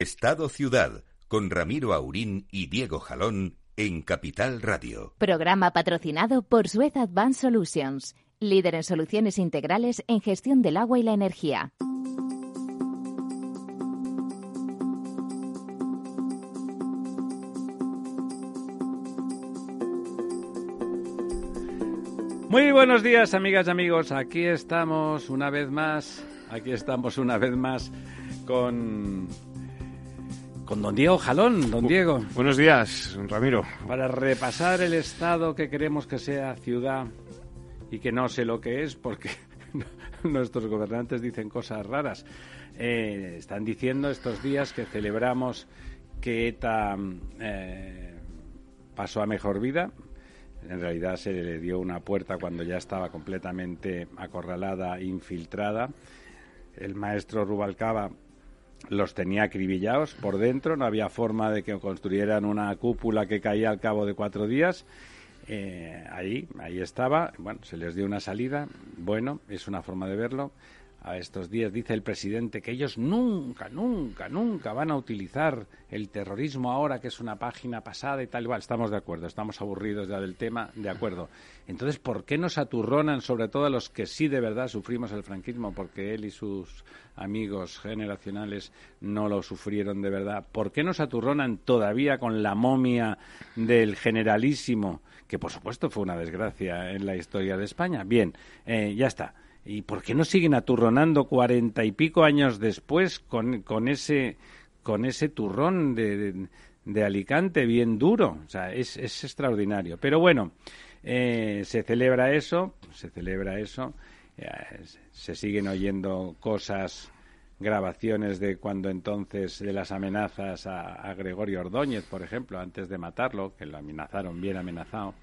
Estado Ciudad, con Ramiro Aurín y Diego Jalón en Capital Radio. Programa patrocinado por Suez Advanced Solutions, líder en soluciones integrales en gestión del agua y la energía. Muy buenos días, amigas y amigos. Aquí estamos una vez más. Aquí estamos una vez más con con don Diego Jalón, don Diego. Buenos días, Ramiro. Para repasar el estado que queremos que sea ciudad y que no sé lo que es porque nuestros gobernantes dicen cosas raras. Eh, están diciendo estos días que celebramos que ETA eh, pasó a mejor vida, en realidad se le dio una puerta cuando ya estaba completamente acorralada, infiltrada. El maestro Rubalcaba los tenía acribillados por dentro, no había forma de que construyeran una cúpula que caía al cabo de cuatro días. Eh, ahí, ahí estaba, bueno, se les dio una salida, bueno, es una forma de verlo a estos días, dice el presidente, que ellos nunca, nunca, nunca van a utilizar el terrorismo ahora que es una página pasada y tal igual. Estamos de acuerdo, estamos aburridos ya del tema, de acuerdo. Entonces, ¿por qué nos aturronan sobre todo a los que sí de verdad sufrimos el franquismo? Porque él y sus amigos generacionales no lo sufrieron de verdad. ¿Por qué nos aturronan todavía con la momia del generalísimo? Que por supuesto fue una desgracia en la historia de España. Bien, eh, ya está. ¿Y por qué no siguen aturronando cuarenta y pico años después con, con ese con ese turrón de, de, Alicante bien duro? O sea, es, es extraordinario. Pero bueno, eh, se celebra eso, se celebra eso. Se siguen oyendo cosas, grabaciones de cuando entonces de las amenazas a, Gregorio Ordóñez, por ejemplo, antes de matarlo, que lo amenazaron bien amenazado.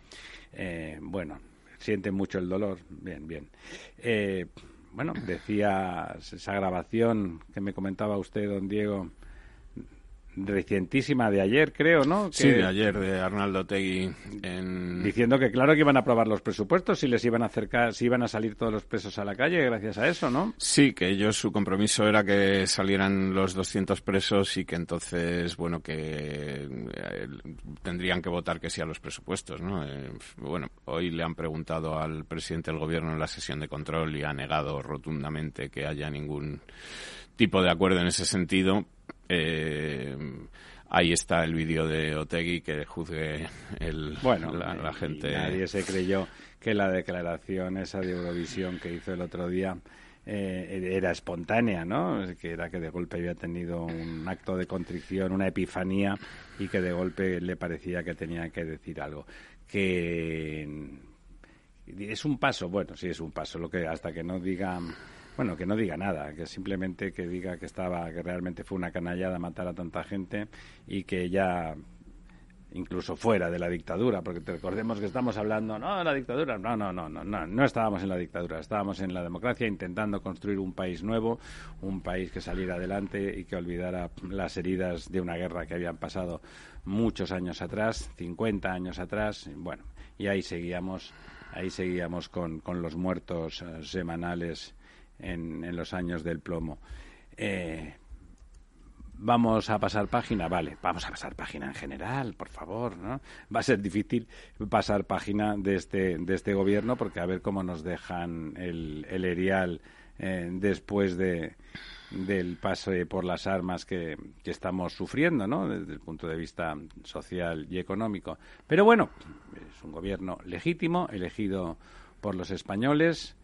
Eh, bueno, siente mucho el dolor. Bien, bien. Eh, bueno, decía esa grabación que me comentaba usted, don Diego, recientísima de ayer, creo, ¿no? sí, de ayer, de Arnaldo Tegui. Diciendo que claro que iban a aprobar los presupuestos y les iban a acercar, si iban a salir todos los presos a la calle gracias a eso, ¿no? Sí, que ellos, su compromiso era que salieran los 200 presos y que entonces, bueno, que eh, tendrían que votar que sí a los presupuestos, ¿no? Eh, bueno, hoy le han preguntado al presidente del gobierno en la sesión de control y ha negado rotundamente que haya ningún tipo de acuerdo en ese sentido, eh, ahí está el vídeo de Otegui que juzgue el, bueno, la, gente. Nadie se creyó que la declaración esa de Eurovisión que hizo el otro día eh, era espontánea, ¿no? Que era que de golpe había tenido un acto de contrición, una epifanía y que de golpe le parecía que tenía que decir algo. Que es un paso, bueno, sí es un paso, lo que hasta que no digan bueno, que no diga nada, que simplemente que diga que estaba, que realmente fue una canallada matar a tanta gente y que ya incluso fuera de la dictadura, porque recordemos que estamos hablando, no, la dictadura, no, no, no, no, no, no estábamos en la dictadura, estábamos en la democracia intentando construir un país nuevo, un país que saliera adelante y que olvidara las heridas de una guerra que habían pasado muchos años atrás, 50 años atrás, bueno, y ahí seguíamos, ahí seguíamos con, con los muertos eh, semanales en, los años del plomo. Eh, vamos a pasar página, vale, vamos a pasar página en general, por favor, ¿no? Va a ser difícil pasar página de este, de este gobierno porque a ver cómo nos dejan el, erial eh, después de, del paso por las armas que, que, estamos sufriendo, ¿no? Desde el punto de vista social y económico. Pero bueno, es un gobierno legítimo, elegido por los españoles,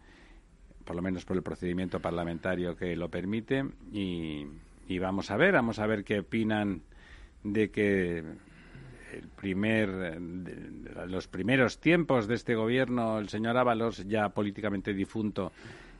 por lo menos por el procedimiento parlamentario que lo permite y, vamos a ver, vamos a ver qué opinan de que el primer, los primeros tiempos de este gobierno, el señor Ábalos, ya políticamente difunto,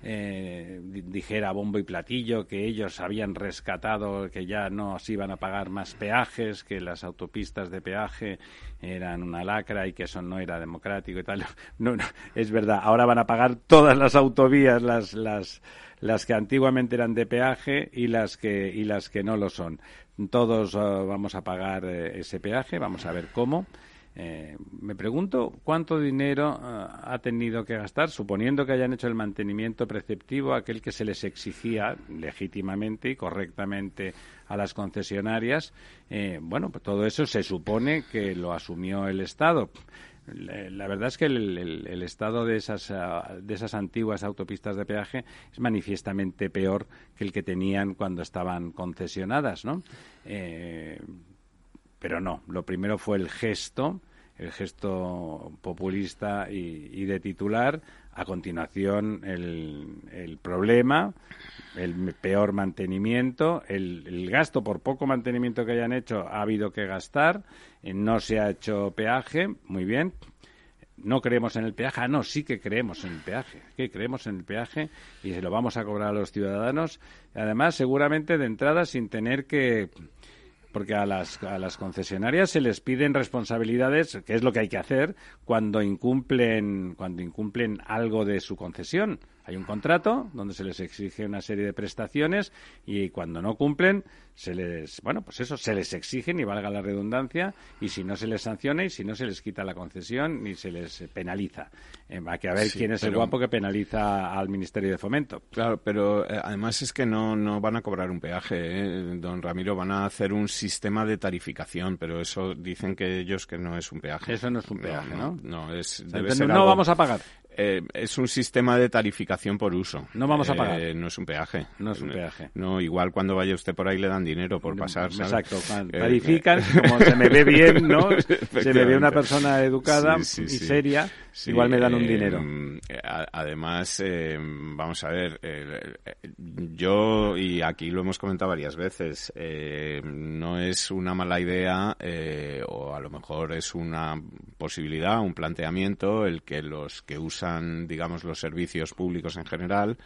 eh, dijera bombo y platillo que ellos habían rescatado, que ya no se iban a pagar más peajes, que las autopistas de peaje eran una lacra y que eso no era democrático y tal. No, no, es verdad, ahora van a pagar todas las autovías, las, las, las que antiguamente eran de peaje y las que, y las que no lo son. Todos uh, vamos a pagar eh, ese peaje, vamos a ver cómo. Eh, me pregunto cuánto dinero eh, ha tenido que gastar, suponiendo que hayan hecho el mantenimiento preceptivo, aquel que se les exigía legítimamente y correctamente a las concesionarias. Eh, bueno, pues todo eso se supone que lo asumió el Estado. La verdad es que el, estado de esas, ah, de esas antiguas autopistas de peaje es manifiestamente peor que el que tenían cuando estaban concesionadas, ¿no? Pero no, lo primero fue el gesto, el gesto populista y, de titular. A continuación, el, problema, el peor mantenimiento, el, gasto por poco mantenimiento que hayan hecho ha habido que gastar, eh, no se ha hecho peaje, muy bien. No creemos en el peaje, ah, no, sí que creemos en el peaje, que creemos en el peaje y se lo vamos a cobrar a los ciudadanos. Además, seguramente de entrada sin tener que porque a las, a las concesionarias se les piden responsabilidades, que es lo que hay que hacer cuando incumplen, cuando incumplen algo de su concesión. Hay un contrato donde se les exige una serie de prestaciones y cuando no cumplen se les, bueno, pues eso, se les exigen y valga la redundancia y si no se les sanciona y si no se les quita la concesión ni se les penaliza. Eh, hay que ver quién es el guapo que penaliza al Ministerio de Fomento. Claro, pero eh, además es que no, no van a cobrar un peaje, eh, don Ramiro, van a hacer un sistema de tarificación, pero eso dicen que ellos que no es un peaje. Eso no es un peaje, ¿no? No, es, no vamos a pagar. Eh, es un sistema de tarificación por uso. No vamos a pagar. Eh, no es un peaje. No es un peaje. No, igual cuando vaya usted por ahí le dan dinero por pasar. Exacto. Eh, tarifican, como se me ve bien, ¿no? se me ve una persona educada y seria, igual me dan un dinero. además, vamos a ver, yo, y aquí lo hemos comentado varias veces, no es una mala idea, o a lo mejor es una posibilidad, un planteamiento, el que los que usan digamos, los servicios públicos en general,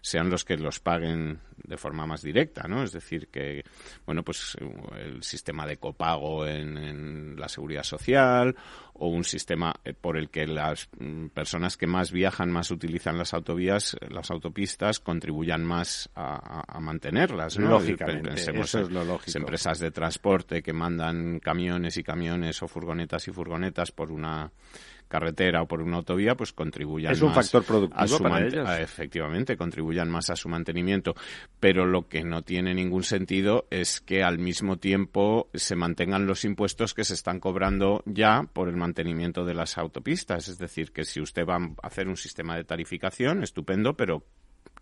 sean los que los paguen de forma más directa, ¿no? Es decir, que, bueno, pues el sistema de copago en, la seguridad social o un sistema por el que las personas que más viajan, más utilizan las autovías, las autopistas, contribuyan más a, mantenerlas, ¿no? Lógicamente, eso es lo lógico. Empresas de transporte que mandan camiones y camiones o furgonetas y furgonetas por una carretera o por una autovía, pues contribuyan es un factor productivo para ellos. efectivamente, contribuyan más a su mantenimiento. Pero lo que no tiene ningún sentido es que al mismo tiempo se mantengan los impuestos que se están cobrando ya por el mantenimiento de las autopistas. Es decir, que si usted va a hacer un sistema de tarificación, estupendo, pero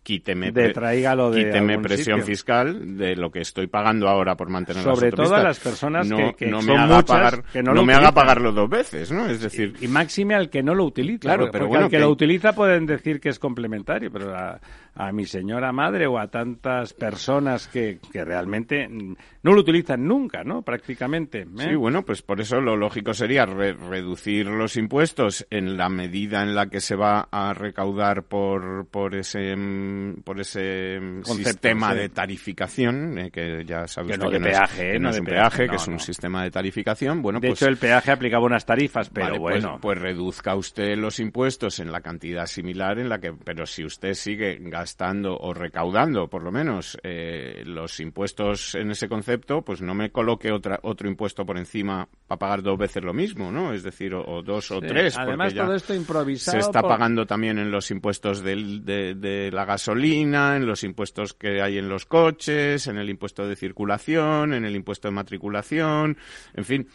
quíteme, de, de presión fiscal de lo que estoy pagando ahora por mantener sobre todo las personas que, no me haga pagar no, me haga pagarlo dos veces no es decir y, máxime al que no lo utiliza claro pero bueno, al que, lo utiliza pueden decir que es complementario pero a mi señora madre o a tantas personas que, que realmente no lo utilizan nunca, ¿no? Prácticamente. ¿eh? Sí, bueno, pues por eso lo lógico sería reducir los impuestos en la medida en la que se va a recaudar por, por ese, mm, por ese mm, sistema de tarificación, eh, que ya sabes que, no, peaje, no es, un peaje, que es un sistema de tarificación. Bueno, de pues, hecho, el peaje aplicaba unas tarifas, pero pues, bueno. Pues, reduzca usted los impuestos en la cantidad similar en la que, pero si usted sigue gastando o recaudando, por lo menos, eh, los impuestos en ese concepto, pues no me coloque otra, otro impuesto por encima para pagar dos veces lo mismo, ¿no? Es decir, o, dos o tres. Además, todo esto improvisado. Se está pagando también en los impuestos de, de la gasolina, en los impuestos que hay en los coches, en el impuesto de circulación, en el impuesto de matriculación, en fin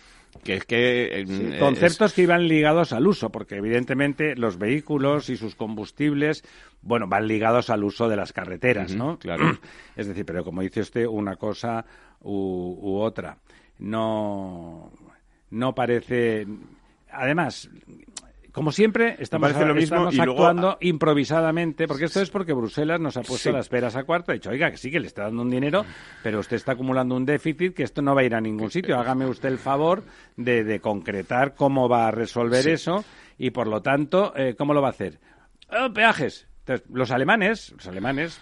que es que eh, conceptos que iban ligados al uso porque evidentemente los vehículos y sus combustibles bueno van ligados al uso de las carreteras no claro. Es decir pero como dice usted una cosa u, otra. No no parece además como siempre, estamos, lo mismo actuando improvisadamente, porque esto es porque Bruselas nos ha puesto las peras a cuarto. Ha dicho, oiga, que sí, que le está dando un dinero, pero usted está acumulando un déficit, que esto no va a ir a ningún sitio. Hágame usted el favor de, concretar cómo va a resolver eso y, por lo tanto, eh, ¿cómo lo va a hacer? Oh, peajes. los alemanes, los alemanes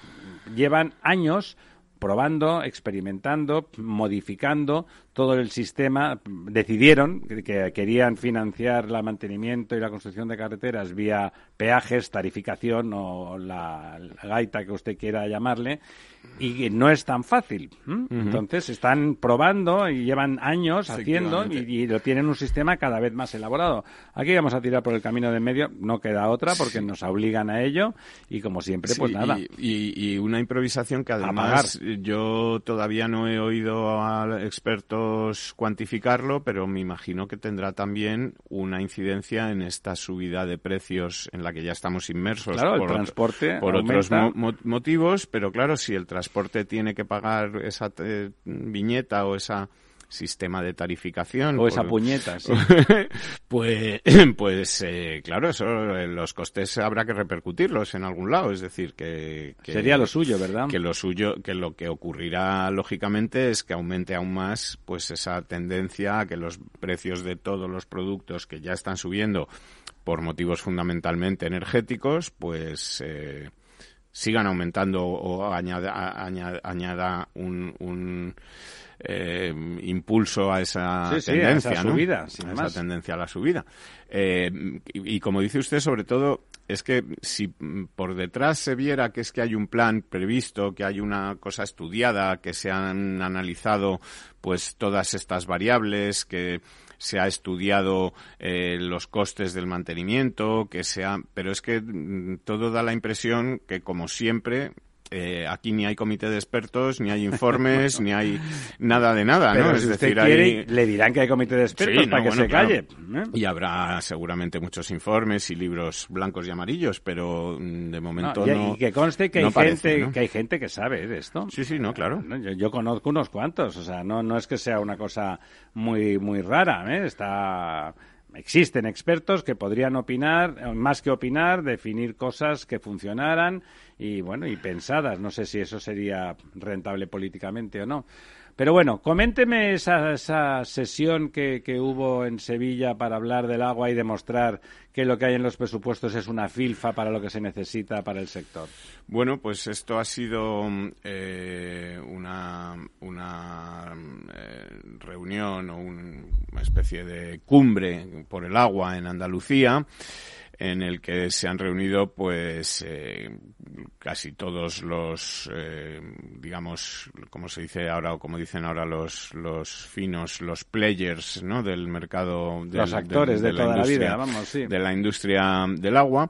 llevan años probando, experimentando, modificando todo el sistema. Decidieron que querían financiar el mantenimiento y la construcción de carreteras vía peajes, tarificación o la, gaita que usted quiera llamarle y no es tan fácil. Entonces están probando y llevan años haciendo y, lo tienen un sistema cada vez más elaborado. Aquí vamos a tirar por el camino de medio, no queda otra porque nos obligan a ello y como siempre, pues nada. Y, una improvisación que además yo todavía no he oído a cuantificarlo, pero me imagino que tendrá también una incidencia en esta subida de precios en la que ya estamos inmersos. Claro, por el transporte. por otros motivos, pero claro, si el transporte tiene que pagar esa eh, viñeta o esa sistema de tarificación. O esa puñeta, sí. pues, pues eh, claro, eso, eh, los costes habrá que repercutirlos en algún lado. Es decir, que, Sería lo suyo, ¿verdad? Que lo suyo, que lo que ocurrirá, lógicamente, es que aumente aún más pues esa tendencia a que los precios de todos los productos que ya están subiendo por motivos fundamentalmente energéticos, pues... Eh, sigan aumentando o añada, añada, un eh, impulso a esa tendencia, a subida, a esa tendencia a la subida. Eh, y, como dice usted, sobre todo, es que si por detrás se viera que es que hay un plan previsto, que hay una cosa estudiada, que se han analizado pues todas estas variables, que se ha estudiado eh, los costes del mantenimiento, que sea, pero es que mm, todo da la impresión que como siempre eh, aquí ni hay comité de expertos, ni hay informes, ni hay nada de nada, ¿no? es decir, le dirán que hay comité de expertos para que se calle. ¿eh? Y habrá seguramente muchos informes y libros blancos y amarillos, pero mm, de momento no. y, que conste que hay gente que hay gente que sabe de esto. Sí, sí, no, claro. Yo, yo, conozco unos cuantos, o sea, no no es que sea una cosa muy muy rara, ¿eh? Está existen expertos que podrían opinar, más que opinar, definir cosas que funcionaran y bueno, y pensadas. No sé si eso sería rentable políticamente o no. Pero bueno, coménteme esa, esa sesión que, que, hubo en Sevilla para hablar del agua y demostrar que lo que hay en los presupuestos es una filfa para lo que se necesita para el sector. Bueno, pues esto ha sido eh, una, una eh, reunión o una especie de cumbre por el agua en Andalucía en el que se han reunido pues eh, casi todos los eh, digamos como se dice ahora o como dicen ahora los los finos los players no del mercado los actores de, toda la, vida vamos sí. de la industria del agua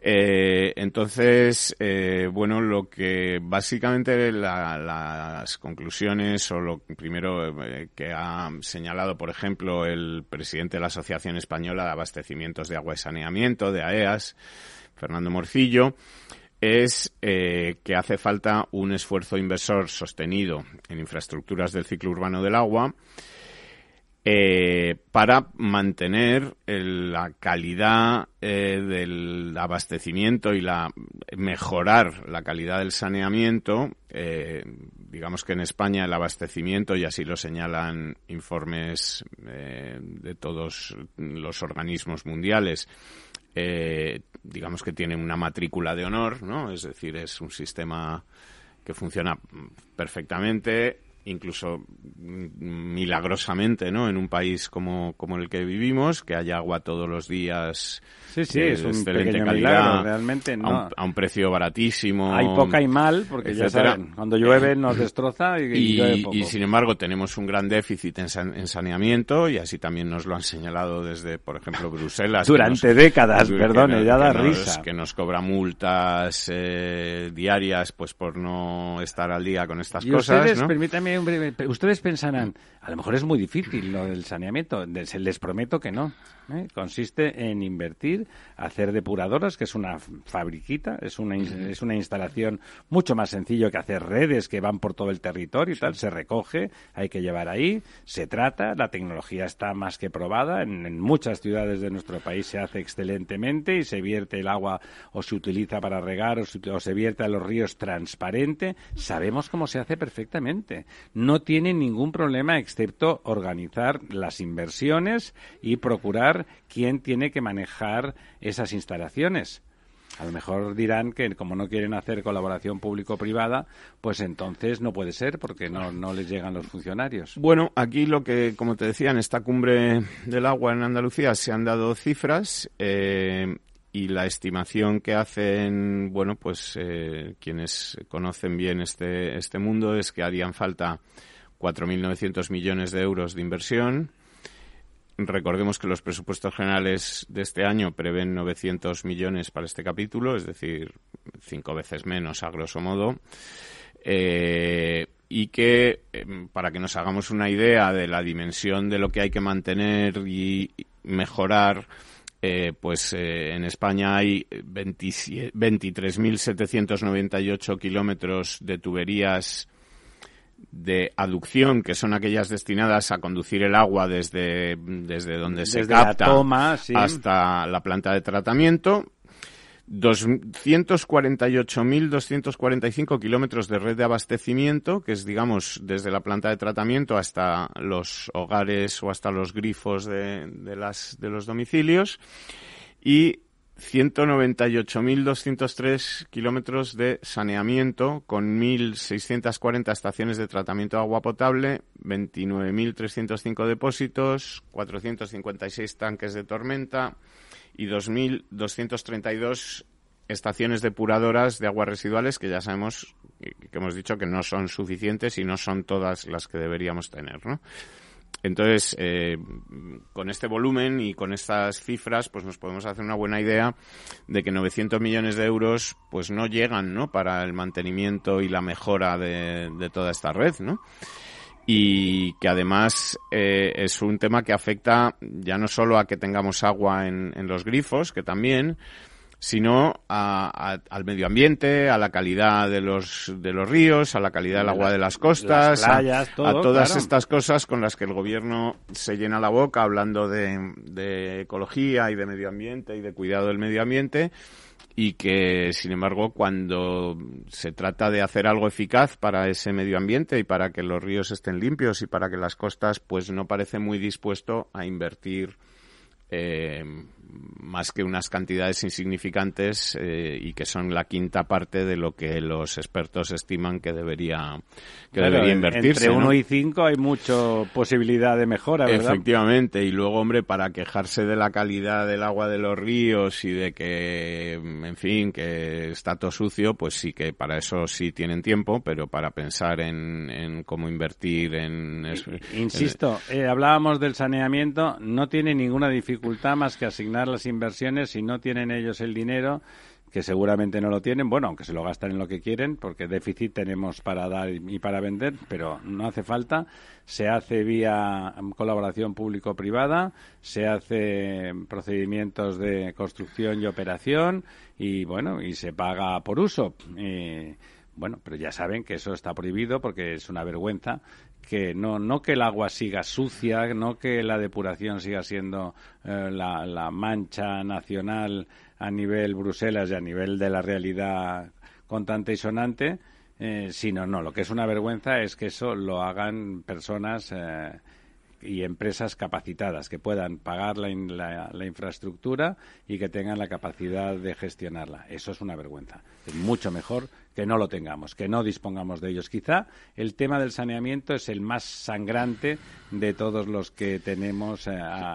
eh, entonces, eh, bueno, lo que básicamente las conclusiones o lo primero eh, que ha señalado, por ejemplo, el presidente de la Asociación Española de Abastecimientos de Agua y Saneamiento, de AEAS, Fernando Morcillo, es que hace falta un esfuerzo inversor sostenido en infraestructuras del ciclo urbano del agua eh, para mantener la calidad eh, del abastecimiento y la mejorar la calidad del saneamiento. Eh, digamos que en España el abastecimiento, y así lo señalan informes de todos los organismos mundiales, digamos que tiene una matrícula de honor, ¿no? Es decir, es un sistema que funciona perfectamente incluso milagrosamente, ¿no? En un país como, como el que vivimos, que haya agua todos los días. Sí, sí, es un excelente calidad, realmente no. A un, precio baratísimo. Hay poca y mal, porque ya saben, cuando llueve nos destroza y, llueve poco. y, sin embargo tenemos un gran déficit en, saneamiento y así también nos lo han señalado desde, por ejemplo, Bruselas. Durante décadas, perdón, ya da risa. que nos cobra multas eh, diarias pues por no estar al día con estas cosas. Ustedes, ustedes pensarán, a lo mejor es muy difícil lo del saneamiento. Les prometo que no. ¿eh? Consiste en invertir, hacer depuradoras, que es una fabriquita, es una, es una instalación mucho más sencillo que hacer redes que van por todo el territorio y tal. Se recoge, hay que llevar ahí, se trata, la tecnología está más que probada. En, muchas ciudades de nuestro país se hace excelentemente y se vierte el agua o se utiliza para regar o se, vierte a los ríos transparente. Sabemos cómo se hace perfectamente. No tiene ningún problema excepto organizar las inversiones y procurar quién tiene que manejar esas instalaciones. A lo mejor dirán que como no quieren hacer colaboración público-privada, pues entonces no puede ser porque no, no les llegan los funcionarios. Bueno, aquí lo que, como te decía, en esta cumbre del agua en Andalucía se han dado cifras eh, y la estimación que hacen, bueno, pues eh, quienes conocen bien este, este mundo es que harían falta 4.900 millones de euros de inversión Recordemos que los presupuestos generales de este año prevén 900 millones para este capítulo, es decir, cinco veces menos a grosso modo. Eh, y que, em, para que nos hagamos una idea de la dimensión de lo que hay que mantener y mejorar, eh, pues eh, en España hay 23.798 kilómetros de tuberías de aducción, que son aquellas destinadas a conducir el agua desde, desde donde se capta hasta la planta de tratamiento. 248.245 kilómetros de red de abastecimiento, que es, digamos, desde la planta de tratamiento hasta los hogares o hasta los grifos de, de, los domicilios. Y 198.203 kilómetros de saneamiento con 1.640 estaciones de tratamiento de agua potable, 29.305 depósitos, 456 tanques de tormenta y 2.232 estaciones depuradoras de aguas residuales que ya sabemos que hemos dicho que no son suficientes y no son todas las que deberíamos tener, ¿no? Entonces, eh, con este volumen y con estas cifras, pues nos podemos hacer una buena idea de que 900 millones de euros, pues no llegan, ¿no? Para el mantenimiento y la mejora de, toda esta red, ¿no? Y que además eh, es un tema que afecta ya no solo a que tengamos agua en los grifos, que también, sino al medio ambiente, a la calidad de los, de los ríos, a la calidad del agua de las costas, a, todas estas cosas con las que el gobierno se llena la boca hablando de, de ecología y de medio ambiente y de cuidado del medio ambiente y que, sin embargo, cuando se trata de hacer algo eficaz para ese medio ambiente y para que los ríos estén limpios y para que las costas, pues no parece muy dispuesto a invertir eh, más que unas cantidades insignificantes eh, y que son la quinta parte de lo que los expertos estiman que debería que debería invertirse. Entre uno y cinco hay mucha posibilidad de mejora, ¿verdad? Efectivamente, y luego, hombre, para quejarse de la calidad del agua de los ríos y de que, en fin, que está todo sucio, pues sí que para eso sí tienen tiempo, pero para pensar en, en cómo invertir en... Insisto, eh, hablábamos del saneamiento, no tiene ninguna dificultad más que asignar las inversiones si no tienen ellos el dinero que seguramente no lo tienen, bueno, aunque se lo gastan en lo que quieren, porque déficit tenemos para dar y para vender, pero no hace falta. Se hace vía colaboración público-privada, se hace procedimientos de construcción y operación y, bueno, y se paga por uso. bueno, pero ya saben que eso está prohibido porque es una vergüenza que no, no que el agua siga sucia, no que la depuración siga siendo eh, la, la, mancha nacional a nivel Bruselas y a nivel de la realidad contante y sonante, eh, sino no, lo que es una vergüenza es que eso lo hagan personas eh, y empresas capacitadas que puedan pagar la, la, infraestructura y que tengan la capacidad de gestionarla. Eso es una vergüenza. Es mucho mejor que no lo tengamos, que no dispongamos de ellos. Quizá el tema del saneamiento es el más sangrante de todos los que tenemos eh,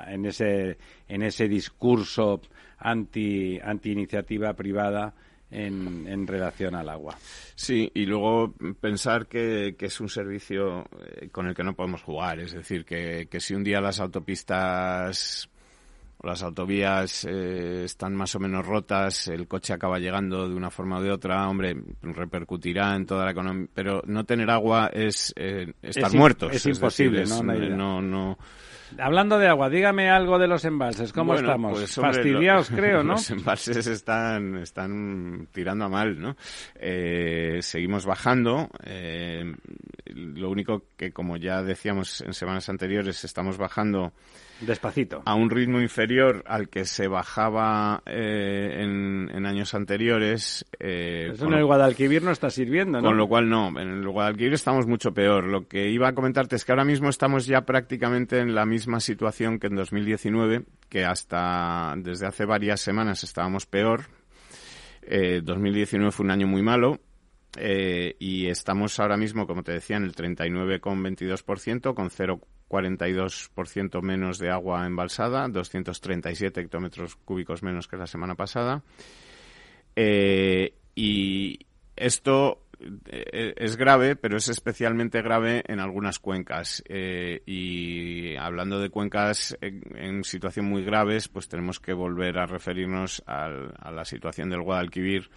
en, ese, en ese discurso anti, anti iniciativa privada en, relación al agua. Sí, y luego pensar que, es un servicio eh, con el que no podemos jugar. Es decir, que, si un día las autopistas las autovías eh, están más o menos rotas, el coche acaba llegando de una forma o de otra, hombre, repercutirá en toda la economía. Pero no tener agua es eh, estar muertos. Es, imposible, ¿no? no Hablando de agua, dígame algo de los embalses. ¿Cómo estamos? Pues, Fastidiados, creo, ¿no? Los embalses están, están tirando a mal, ¿no? Eh, seguimos bajando. Eh, lo único que, como ya decíamos en semanas anteriores, estamos bajando Despacito. A un ritmo inferior al que se bajaba eh, en, años anteriores. Eh, Eso en el Guadalquivir no está sirviendo, ¿no? Con lo cual no, en el Guadalquivir estamos mucho peor. Lo que iba a comentarte es que ahora mismo estamos ya prácticamente en la misma situación que en 2019, que hasta desde hace varias semanas estábamos peor, 2019 fue un año muy malo. Y estamos ahora mismo, como te decía, en el 39,22%, con 0,42% menos de agua embalsada, 237 hectómetros cúbicos menos que la semana pasada. y esto eh, es grave, pero es especialmente grave en algunas cuencas. Eh, y hablando de cuencas en, situación muy graves, pues tenemos que volver a referirnos a la situación del Guadalquivir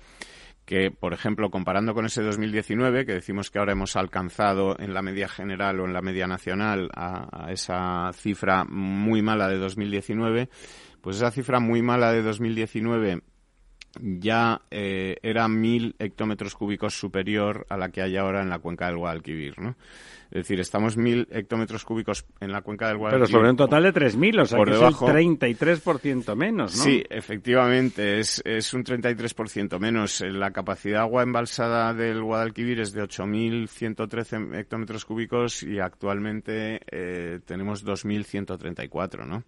que, por ejemplo, comparando con ese 2019, que decimos que ahora hemos alcanzado en la media general o en la media nacional a, esa cifra muy mala de 2019, pues esa cifra muy mala de 2019 ya eh, era mil hectómetros cúbicos superior a la que hay ahora en la cuenca del Guadalquivir, ¿no? Es decir, estamos mil hectómetros cúbicos en la cuenca del Guadalquivir. Pero sobre un total de 3.000, o sea por que debajo, es el 33% menos, ¿no? Sí, efectivamente, es, es un 33% menos. La capacidad de agua embalsada del Guadalquivir es de 8.113 hectómetros cúbicos y actualmente eh, tenemos 2.134, ¿no?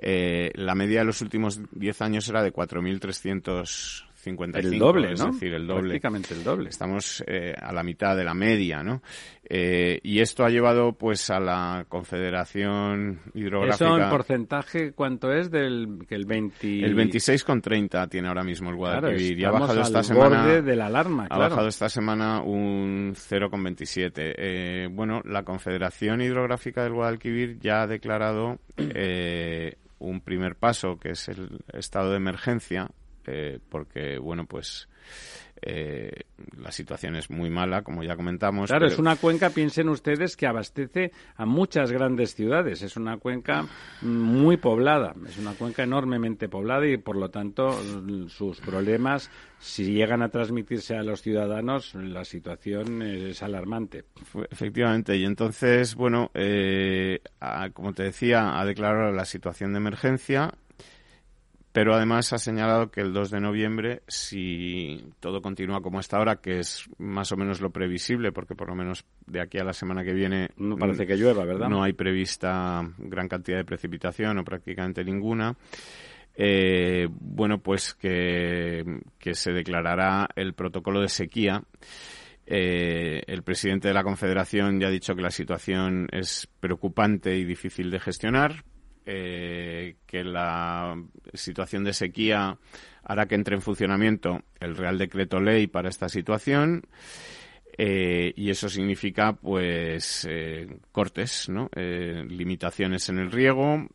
Eh, la media de los últimos 10 años era de 4.355. El doble, es ¿no? decir, el doble. Prácticamente el doble. Estamos eh, a la mitad de la media, ¿no? Eh, y esto ha llevado, pues, a la Confederación Hidrográfica... ¿Eso en porcentaje cuánto es del que el 20...? El 26,30 tiene ahora mismo el Guadalquivir. y ha bajado esta semana... de la alarma, Ha bajado esta semana un 0,27. Eh, bueno, la Confederación Hidrográfica del Guadalquivir ya ha declarado... Eh, un primer paso, que es el estado de emergencia, eh, porque, bueno, pues eh, la situación es muy mala, como ya comentamos. Claro, es una cuenca, piensen ustedes, que abastece a muchas grandes ciudades. Es una cuenca muy poblada, es una cuenca enormemente poblada y, por lo tanto, sus problemas, si llegan a transmitirse a los ciudadanos, la situación es alarmante. Efectivamente, y entonces, bueno, eh, como te decía, ha declarado la situación de emergencia pero además ha señalado que el 2 de noviembre, si todo continúa como está ahora, que es más o menos lo previsible, porque por lo menos de aquí a la semana que viene no parece que llueva, ¿verdad? No hay prevista gran cantidad de precipitación o prácticamente ninguna. Eh, bueno, pues que, se declarará el protocolo de sequía. Eh, el presidente de la Confederación ya ha dicho que la situación es preocupante y difícil de gestionar, eh, que la situación de sequía hará que entre en funcionamiento el Real Decreto Ley para esta situación. Eh, y eso significa pues eh, cortes, ¿no? limitaciones en el riego,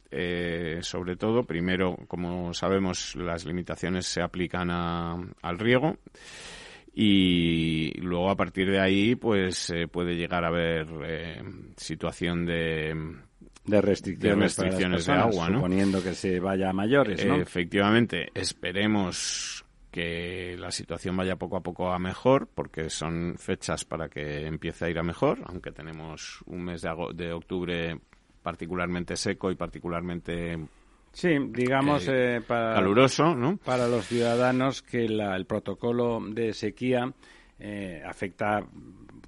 sobre todo, primero, como sabemos, las limitaciones se aplican al riego y luego a partir de ahí pues puede llegar a haber situación de de restricciones, de, agua, ¿no? suponiendo que se vaya a mayores, ¿no? Efectivamente, esperemos que la situación vaya poco a poco a mejor, porque son fechas para que empiece a ir a mejor, aunque tenemos un mes de, de octubre particularmente seco y particularmente Sí, digamos eh, para, caluroso, ¿no? Para los ciudadanos que el protocolo de sequía eh, afecta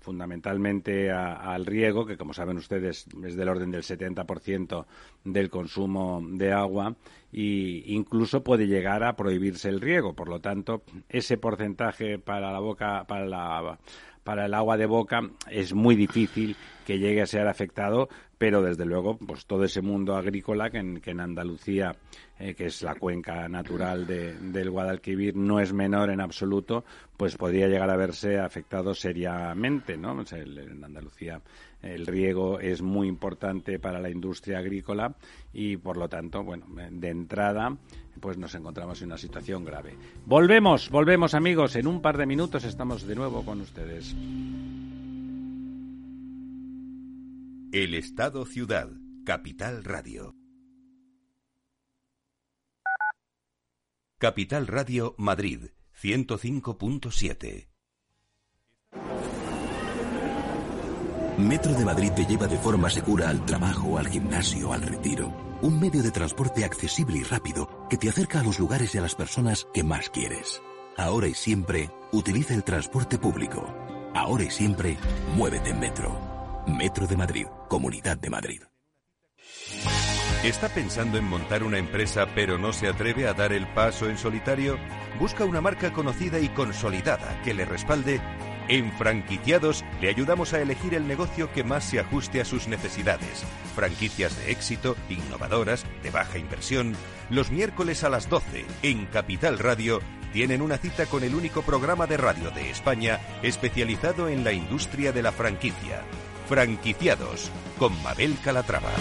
fundamentalmente al riego, que como saben ustedes es del orden del 70% del consumo de agua e incluso puede llegar a prohibirse el riego. Por lo tanto, ese porcentaje para la boca, para la para el agua de boca es muy difícil que llegue a ser afectado, pero desde luego, pues todo ese mundo agrícola que en, Andalucía, eh, que es la cuenca natural del Guadalquivir, no es menor en absoluto, pues podría llegar a verse afectado seriamente, ¿no? en Andalucía el riego es muy importante para la industria agrícola y, por lo tanto, bueno, de entrada, pues nos encontramos en una situación grave. Volvemos, volvemos amigos, en un par de minutos estamos de nuevo con ustedes. El Estado Ciudad, Capital Radio. Capital Radio Madrid, 105.7. Metro de Madrid te lleva de forma segura al trabajo, al gimnasio, al retiro. Un medio de transporte accesible y rápido que te acerca a los lugares y a las personas que más quieres. Ahora y siempre, utiliza el transporte público. Ahora y siempre, muévete en Metro. Metro de Madrid, Comunidad de Madrid. ¿Está pensando en montar una empresa pero no se atreve a dar el paso en solitario? ¿Busca una marca conocida y consolidada que le respalde? En Franquiciados le ayudamos a elegir el negocio que más se ajuste a sus necesidades. Franquicias de éxito, innovadoras, de baja inversión. Los miércoles a las 12 en Capital Radio tienen una cita con el único programa de radio de España especializado en la industria de la franquicia. Franquiciados con Mabel Calatrava.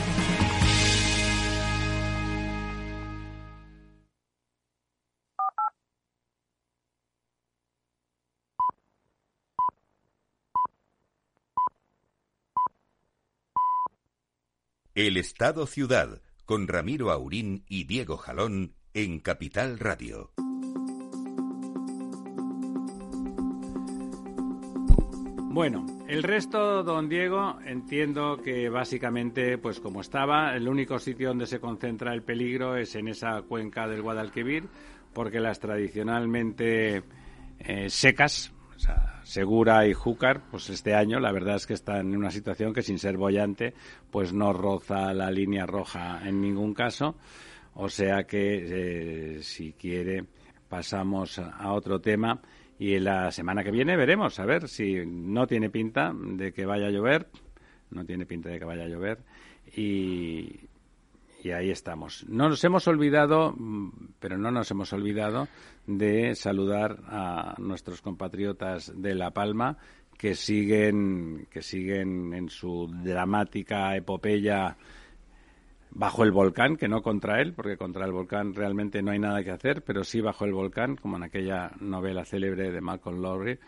El Estado Ciudad con Ramiro Aurín y Diego Jalón en Capital Radio. Bueno, el resto, don Diego, entiendo que básicamente, pues como estaba, el único sitio donde se concentra el peligro es en esa cuenca del Guadalquivir, porque las tradicionalmente eh, secas, Segura y Júcar, pues este año la verdad es que están en una situación que sin ser bollante, pues no roza la línea roja en ningún caso. O sea que, eh, si quiere, pasamos a otro tema y la semana que viene veremos, a ver si no tiene pinta de que vaya a llover, no tiene pinta de que vaya a llover y, y ahí estamos. No nos hemos olvidado, pero no nos hemos olvidado de saludar a nuestros compatriotas de La Palma que siguen, que siguen en su dramática epopeya bajo el volcán, que no contra él, porque contra el volcán realmente no hay nada que hacer, pero sí bajo el volcán, como en aquella novela célebre de Malcolm Lowry.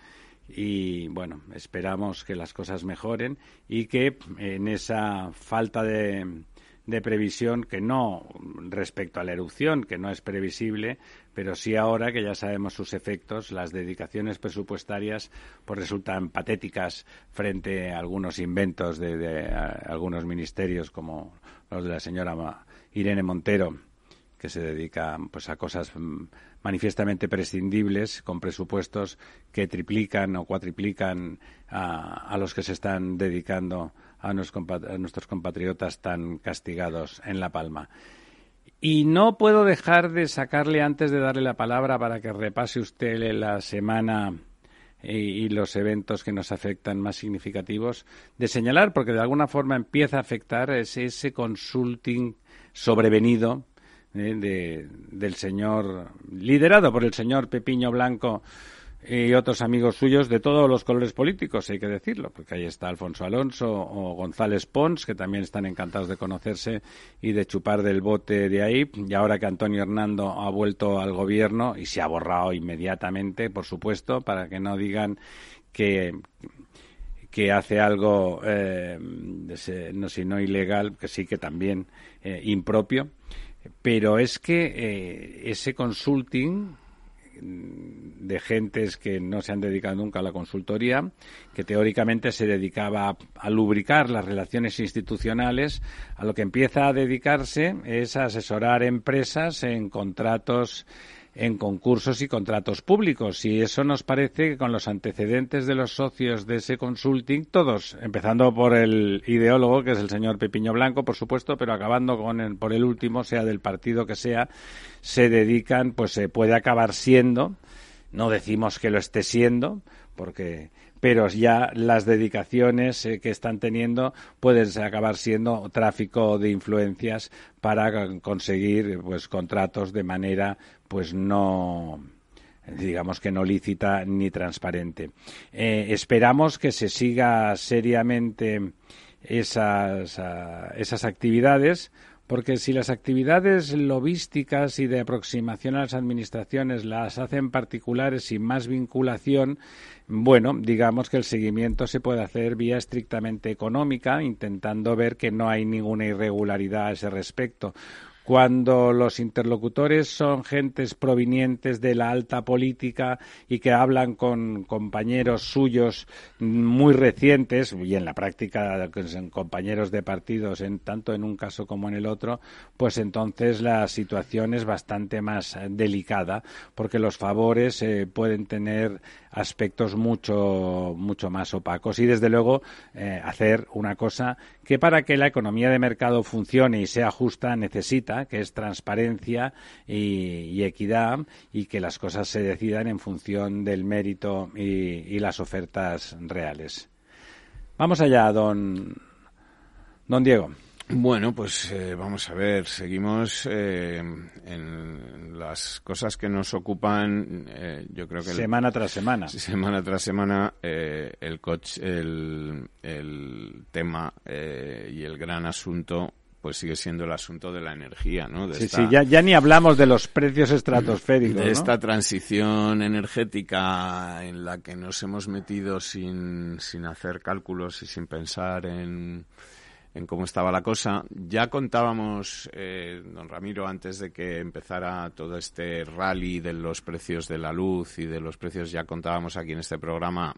Y bueno, esperamos que las cosas mejoren y que en esa falta de, de previsión que no respecto a la erupción, que no es previsible, pero sí ahora que ya sabemos sus efectos, las dedicaciones presupuestarias pues resultan patéticas frente a algunos inventos de, algunos ministerios como los de la señora Irene Montero que se dedica pues a cosas mm, manifiestamente prescindibles con presupuestos que triplican o cuatriplican a los que se están dedicando a, nuestros compatriotas tan castigados en La Palma. Y no puedo dejar de sacarle antes de darle la palabra para que repase usted la semana y, los eventos que nos afectan más significativos, de señalar, porque de alguna forma empieza a afectar ese, ese consulting sobrevenido eh, del señor, liderado por el señor Pepiño Blanco, y otros amigos suyos de todos los colores políticos, hay que decirlo, porque ahí está Alfonso Alonso o González Pons, que también están encantados de conocerse y de chupar del bote de ahí. Y ahora que Antonio Hernando ha vuelto al gobierno y se ha borrado inmediatamente, por supuesto, para que no digan que que hace algo, eh, no si no ilegal, que sí que también eh, impropio, pero es que eh, ese consulting de gentes que no se han dedicado nunca a la consultoría, que teóricamente se dedicaba a lubricar las relaciones institucionales, a lo que empieza a dedicarse es a asesorar empresas en contratos en concursos y contratos públicos. Y eso nos parece que con los antecedentes de los socios de ese consulting, todos, empezando por el ideólogo, que es el señor Pepiño Blanco, por supuesto, pero acabando con por el último, sea del partido que sea, se dedican, pues se puede acabar siendo, no decimos que lo esté siendo, porque pero ya las dedicaciones eh, que están teniendo pueden acabar siendo tráfico de influencias para conseguir pues contratos de manera pues no digamos que no lícita ni transparente. Eh, esperamos que se siga seriamente esas, ah, esas actividades porque si las actividades lobísticas y de aproximación a las administraciones las hacen particulares sin más vinculación, bueno, digamos que el seguimiento se puede hacer vía estrictamente económica, intentando ver que no hay ninguna irregularidad a ese respecto cuando los interlocutores son gentes provenientes de la alta política y que hablan con compañeros suyos muy recientes y en la práctica compañeros de partidos en tanto en un caso como en el otro, pues entonces la situación es bastante más delicada porque los favores eh, pueden tener aspectos mucho mucho más opacos y desde luego eh, hacer una cosa que para que la economía de mercado funcione y sea justa necesita, que es transparencia y, equidad y que las cosas se decidan en función del mérito y, las ofertas reales. Vamos allá, don, don Diego. Bueno, pues eh, vamos a ver, seguimos eh, en las cosas que nos ocupan, eh, yo creo que... Semana tras semana. Semana tras semana, el, coche, el, el tema y el gran asunto pues sigue siendo el asunto de la energía, ¿no? sí, sí, ya, ya, ni hablamos de los precios estratosféricos. De esta transición energética en la que nos hemos metido sin, sin hacer cálculos y sin pensar en en cómo estaba la cosa. Ya contábamos, eh, don Ramiro, antes de que empezara todo este rally de los precios de la luz y de los precios, ya contábamos aquí en este programa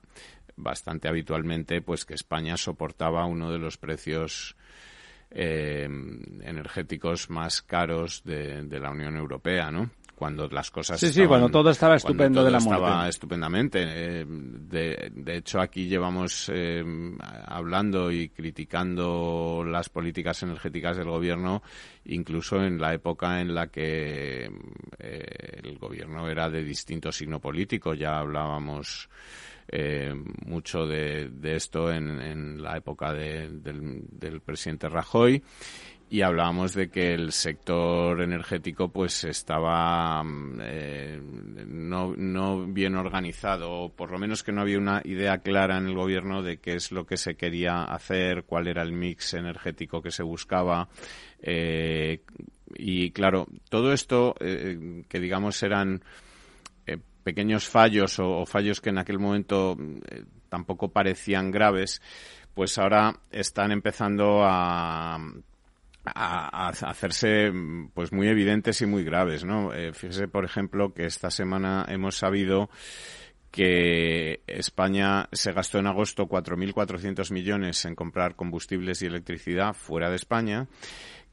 bastante habitualmente, pues que España soportaba uno de los precios eh, energéticos más caros de, de la Unión Europea, ¿no? Cuando las cosas sí sí cuando todo estaba estupendo de la muerte. estaba estupendamente eh, de, de, hecho aquí llevamos eh, hablando y criticando las políticas energéticas del gobierno incluso en la época en la que eh, el gobierno era de distinto signo político. Ya hablábamos mucho de, de, esto en, en la época del, del presidente Rajoy y hablábamos de que el sector energético pues estaba mm, eh, no, no bien organizado o por lo menos que no había una idea clara en el gobierno de qué es lo que se quería hacer, cuál era el mix energético que se buscaba eh, y claro, todo esto eh, que digamos eran pequeños fallos o, fallos que en aquel momento tampoco parecían graves, pues ahora están empezando a a, hacerse pues muy evidentes y muy graves, ¿no? Eh, fíjese, por ejemplo, que esta semana hemos sabido que España se gastó en agosto 4.400 millones en comprar combustibles y electricidad fuera de España,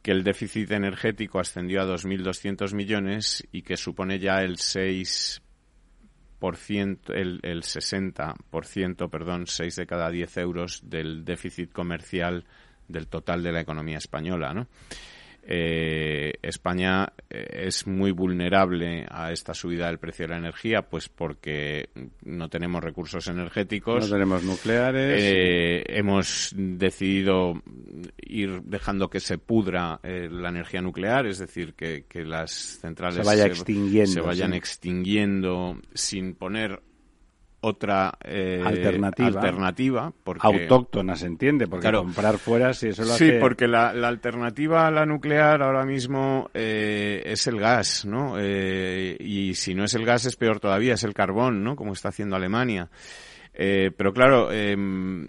que el déficit energético ascendió a 2.200 millones y que supone ya el 6 el, el 60%, perdón, 6 de cada 10 euros del déficit comercial del total de la economía española, ¿no? Eh, España eh, es muy vulnerable a esta subida del precio de la energía, pues porque no tenemos recursos energéticos. No tenemos nucleares. Eh, hemos decidido ir dejando que se pudra la energía nuclear, es decir, que, las centrales se, se vayan extinguiendo sin poner otra eh, alternativa. porque, autóctona, se entiende, porque comprar fuera si eso lo Sí, porque la, alternativa a la nuclear ahora mismo eh, es el gas, ¿no? Eh, y si no es el gas es peor todavía, es el carbón, ¿no? Como está haciendo Alemania. pero claro, em,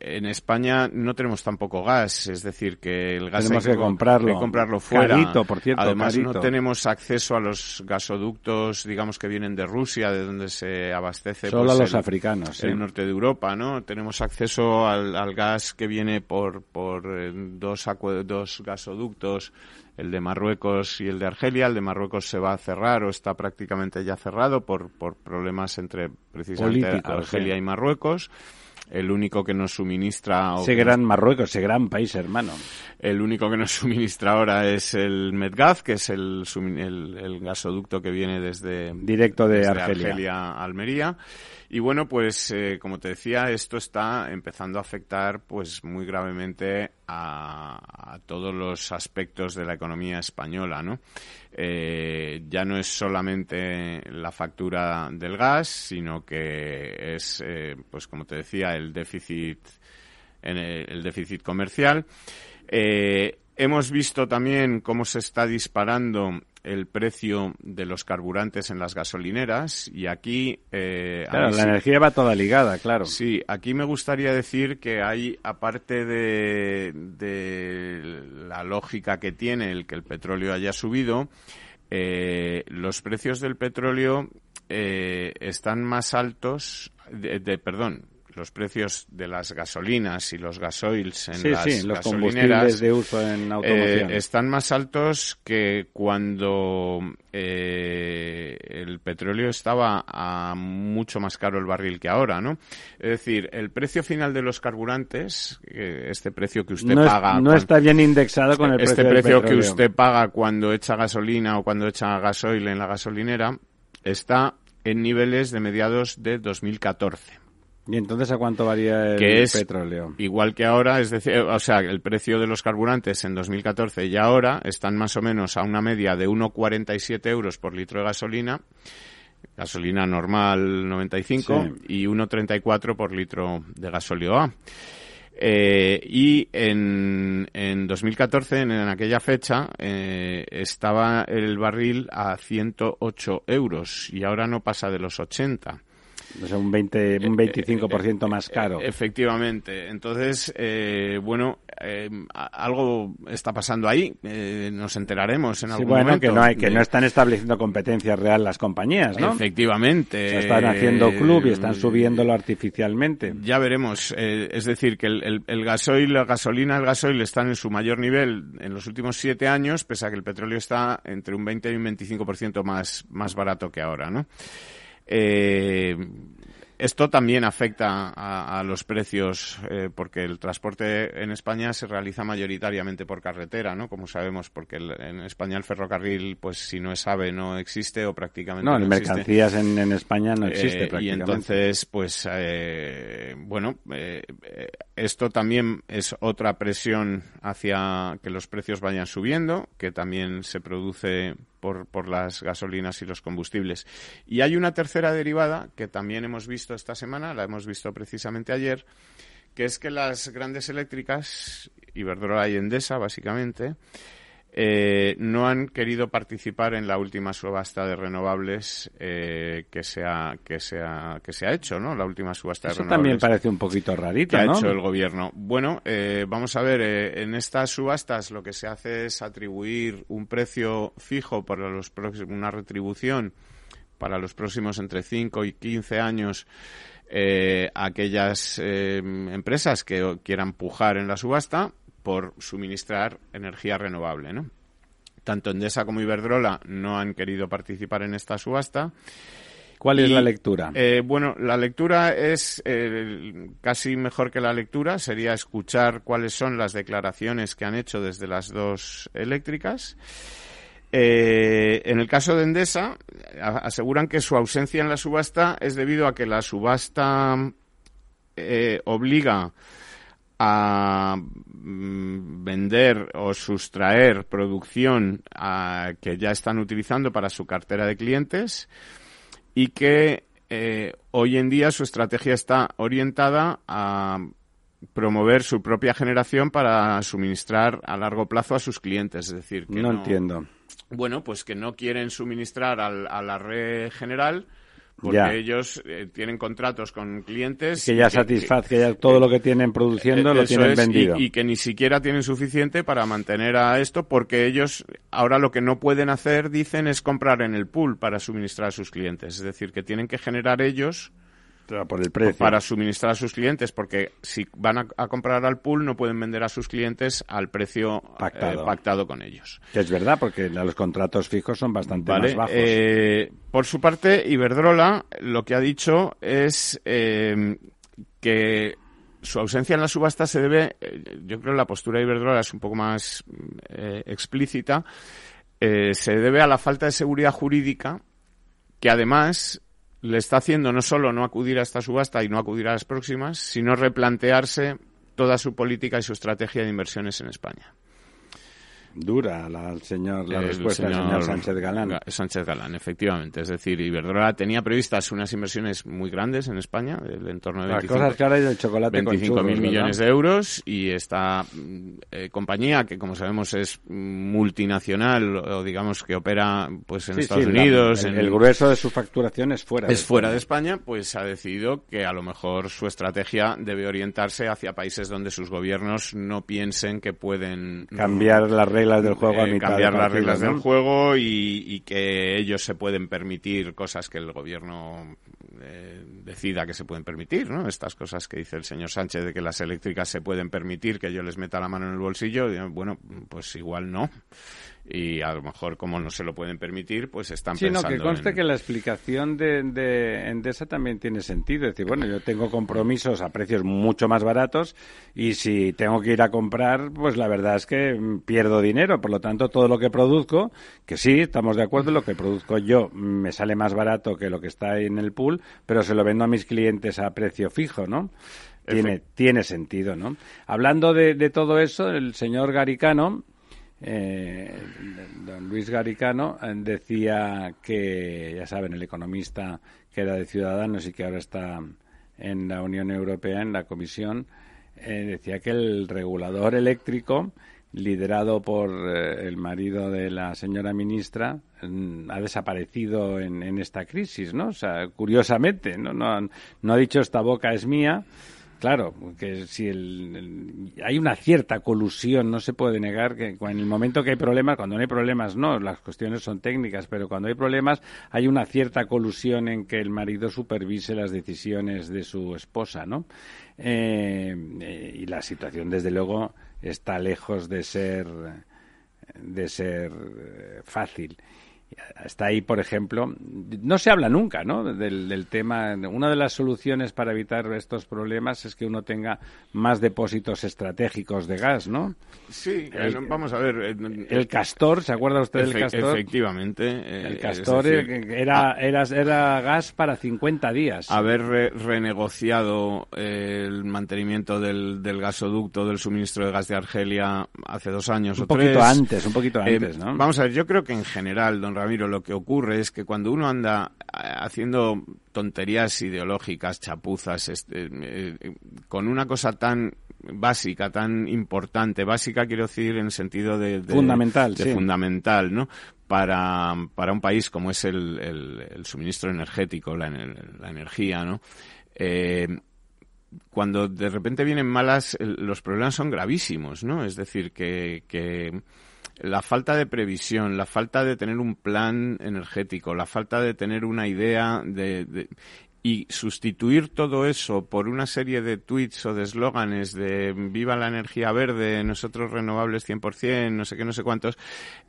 en España no tenemos tampoco gas, es decir, que el gas tenemos hay que, comprarlo, comprarlo fuera. Carito, por cierto, Además no tenemos acceso a los gasoductos, digamos que vienen de Rusia, de donde se abastece solo pues, a los africanos, el norte de Europa, ¿no? Tenemos acceso al, gas que viene por por eh, dos dos gasoductos el de Marruecos y el de Argelia. El de Marruecos se va a cerrar o está prácticamente ya cerrado por, por problemas entre precisamente Argelia y Marruecos el único que nos suministra... Ese gran Marruecos, ese gran país hermano. El único que nos suministra ahora es el Medgaz, que es el, el, gasoducto que viene desde... Directo de Argelia. a Almería. Y bueno, pues eh, como te decía, esto está empezando a afectar pues muy gravemente a, todos los aspectos de la economía española, ¿no? Eh, ya no es solamente la factura del gas, sino que es, eh, pues como te decía, el déficit, el déficit comercial. hemos visto también cómo se está disparando el precio de los carburantes en las gasolineras y aquí... Eh, claro, la energía va toda ligada, claro. Sí, aquí me gustaría decir que hay, aparte de, de la lógica que tiene el que el petróleo haya subido, eh, los precios del petróleo eh, están más altos, de, perdón, los precios de las gasolinas y los gasoils en Sí, las sí, los gasolineras combustibles de uso en automoción. eh, están más altos que cuando eh, el petróleo estaba a mucho más caro el barril que ahora, ¿no? Es decir, el precio final de los carburantes, este precio que usted no, es- paga... no está bien indexado con el este precio precio que usted paga cuando echa gasolina o cuando echa gasoil en la gasolinera está en niveles de mediados de 2014. ¿Y entonces a cuánto varía el Que es petróleo? Igual que ahora, es decir, o sea, el precio de los carburantes en 2014 y ahora están más o menos a una media de 1,47 euros por litro de gasolina, gasolina normal 95 y 1,34 por litro de gasóleo A. Eh, y en, en 2014, en, en aquella fecha, eh, estaba el barril a 108 euros y ahora no pasa de los 80. O sea, un, 20, un 25% más caro. Eh, Efectivamente. Entonces, eh, bueno, eh, algo está pasando ahí. Eh, nos enteraremos en Sí, algún bueno, momento. que no, hay, que de- no están estableciendo competencia real las compañías, ¿no? Efectivamente. Se están haciendo club y están Eh, subiéndolo artificialmente. Ya veremos. Eh, es decir, que el, el, el gasoil, la gasolina, el gasoil están en su mayor nivel en los últimos siete años, pese a que el petróleo está entre un 20 y un 25% más, más barato que ahora, ¿no? Eh, esto también afecta a, a los precios eh, porque el transporte en España se realiza mayoritariamente por carretera, ¿no? Como sabemos, porque el- en España el ferrocarril, pues si no es AVE, no existe o prácticamente No, no, en existe. mercancías en, en España no existe Eh, y prácticamente. entonces, pues, eh, bueno, esto también es otra presión hacia que los precios vayan subiendo, que también se produce por, por las gasolinas y los combustibles. Y hay una tercera derivada que también hemos visto esta semana, la hemos visto precisamente ayer, que es que las grandes eléctricas, Iberdrola y Endesa, básicamente, eh, no han querido participar en la última subasta de renovables eh, que se ha que se ha que se ha hecho, ¿no? La última subasta Eso de renovables también parece un poquito que rarito, ha ¿no? hecho el gobierno. Bueno, eh, vamos a ver, eh, en estas subastas lo que se hace es atribuir un precio fijo para los próximos, una retribución para los próximos entre 5 y 15 años eh, a aquellas eh, empresas que quieran pujar en la subasta por suministrar energía renovable, ¿no? Tanto Endesa como Iberdrola no han querido participar en esta subasta. ¿Cuál es la lectura? eh, bueno, la lectura es eh, casi mejor que la lectura. Sería escuchar cuáles son las declaraciones que han hecho desde las dos eléctricas. Eh, en el caso de Endesa, aseguran que su ausencia en la subasta es debido a que la subasta eh, obliga a mm, vender o sustraer producción a- que ya están utilizando para su cartera de clientes y que eh, hoy en día su estrategia está orientada a promover su propia generación para suministrar a largo plazo a sus clientes. Es decir, que no, entiendo. bueno, pues que no quieren suministrar al- a la red general porque Ya. ellos eh, tienen contratos con clientes Que ya satisface, que ya todo lo que tienen produciendo eh, lo tienen es, vendido. Y, y que ni siquiera tienen suficiente para mantener a esto porque ellos ahora lo que no pueden hacer, dicen, es comprar en el pool para suministrar a sus clientes. Es decir, que tienen que generar ellos por el precio. para suministrar a sus clientes porque si van a, a comprar al pool no pueden vender a sus clientes al precio eh, Pactado. pactado con ellos. Que es verdad, porque los contratos fijos son bastante Vale, más bajos. eh, por su parte, Iberdrola lo que ha dicho es eh, que su ausencia en la subasta se debe, yo creo que la postura de Iberdrola es un poco más explícita, se debe a la falta de seguridad jurídica que además le está haciendo no solo no acudir a esta subasta y no acudir a las próximas, sino replantearse toda su política y su estrategia de inversiones en España. Dura la, el señor, la El respuesta del señor Sánchez Galán. Ga- Sánchez Galán, efectivamente. Es decir, Iberdrola tenía previstas unas inversiones muy grandes en España, del entorno de Las 25, cosas que ahora hay del chocolate con 25 mil millones de euros y esta mm, eh, compañía que como sabemos es multinacional o digamos que opera pues en Sí, Estados sí, la- Unidos el, en- el grueso de su facturación es fuera. es fuera de España, pues ha decidido que a lo mejor su estrategia debe orientarse hacia países donde sus gobiernos no piensen que pueden Cambiar las reglas del juego a eh, mitad cambiar de las reglas ¿no? del juego y, y que ellos se pueden permitir cosas que el gobierno eh, decida que se pueden permitir, ¿no? Estas cosas que dice el señor Sánchez de que las eléctricas se pueden permitir, que yo les meta la mano en el bolsillo, bueno, pues igual no y a lo mejor como no se lo pueden permitir, pues están sí, pensando no, que conste que la explicación de, de Endesa también tiene sentido. Es decir, bueno, yo tengo compromisos a precios mucho más baratos y si tengo que ir a comprar, pues la verdad es que pierdo dinero. Por lo tanto, todo lo que produzco, que sí, estamos de acuerdo, lo que produzco yo me sale más barato que lo que está ahí en el pool, pero se lo vendo a mis clientes a precio fijo, ¿no? Tiene, tiene sentido, ¿no? Hablando de, de todo eso, el señor Garicano, eh, don Luis Garicano eh, decía que, ya saben, el economista que era de Ciudadanos y que ahora está en la Unión Europea, en la Comisión, eh, decía que el regulador eléctrico, liderado por el marido de la señora ministra, mm, ha desaparecido en, en, esta crisis, ¿no? O sea, curiosamente, ¿no? No, no ha dicho esta boca es mía, Claro, que si el, hay una cierta colusión, no se puede negar que en el momento que hay problemas, cuando no hay problemas no, las cuestiones son técnicas, pero cuando hay problemas hay una cierta colusión en que el marido supervise las decisiones de su esposa, ¿no? Eh, eh, y la situación, desde luego, está lejos de ser de ser eh, fácil está ahí, por ejemplo, no se habla nunca, ¿no? Del, tema. Una de las soluciones para evitar estos problemas es que uno tenga más depósitos estratégicos de gas, ¿no? Sí, vamos a ver. El castor, ¿se acuerda usted del castor? Efectivamente. el eh, castor era, era, era gas para 50 días. Haber renegociado el mantenimiento del, del, gasoducto del suministro de gas de Argelia hace dos años un o poquito antes, un poquito eh, antes, ¿no? Vamos a ver, yo creo que en general, don Ramiro, lo que ocurre es que cuando uno anda eh, haciendo tonterías ideológicas, chapuzas, este, eh, con una cosa tan básica, tan importante, básica quiero decir en sentido de, fundamental, de fundamental, ¿no? Para, para un país como es el, el, suministro energético, la, la energía, ¿no? Eh, cuando de repente vienen malas, los problemas son gravísimos, ¿no? Es decir, que, que la falta de previsión, la falta de tener un plan energético, la falta de tener una idea de, y sustituir todo eso por una serie de tweets o de eslóganes de viva la energía verde, nosotros renovables 100%, no sé qué, no sé cuántos.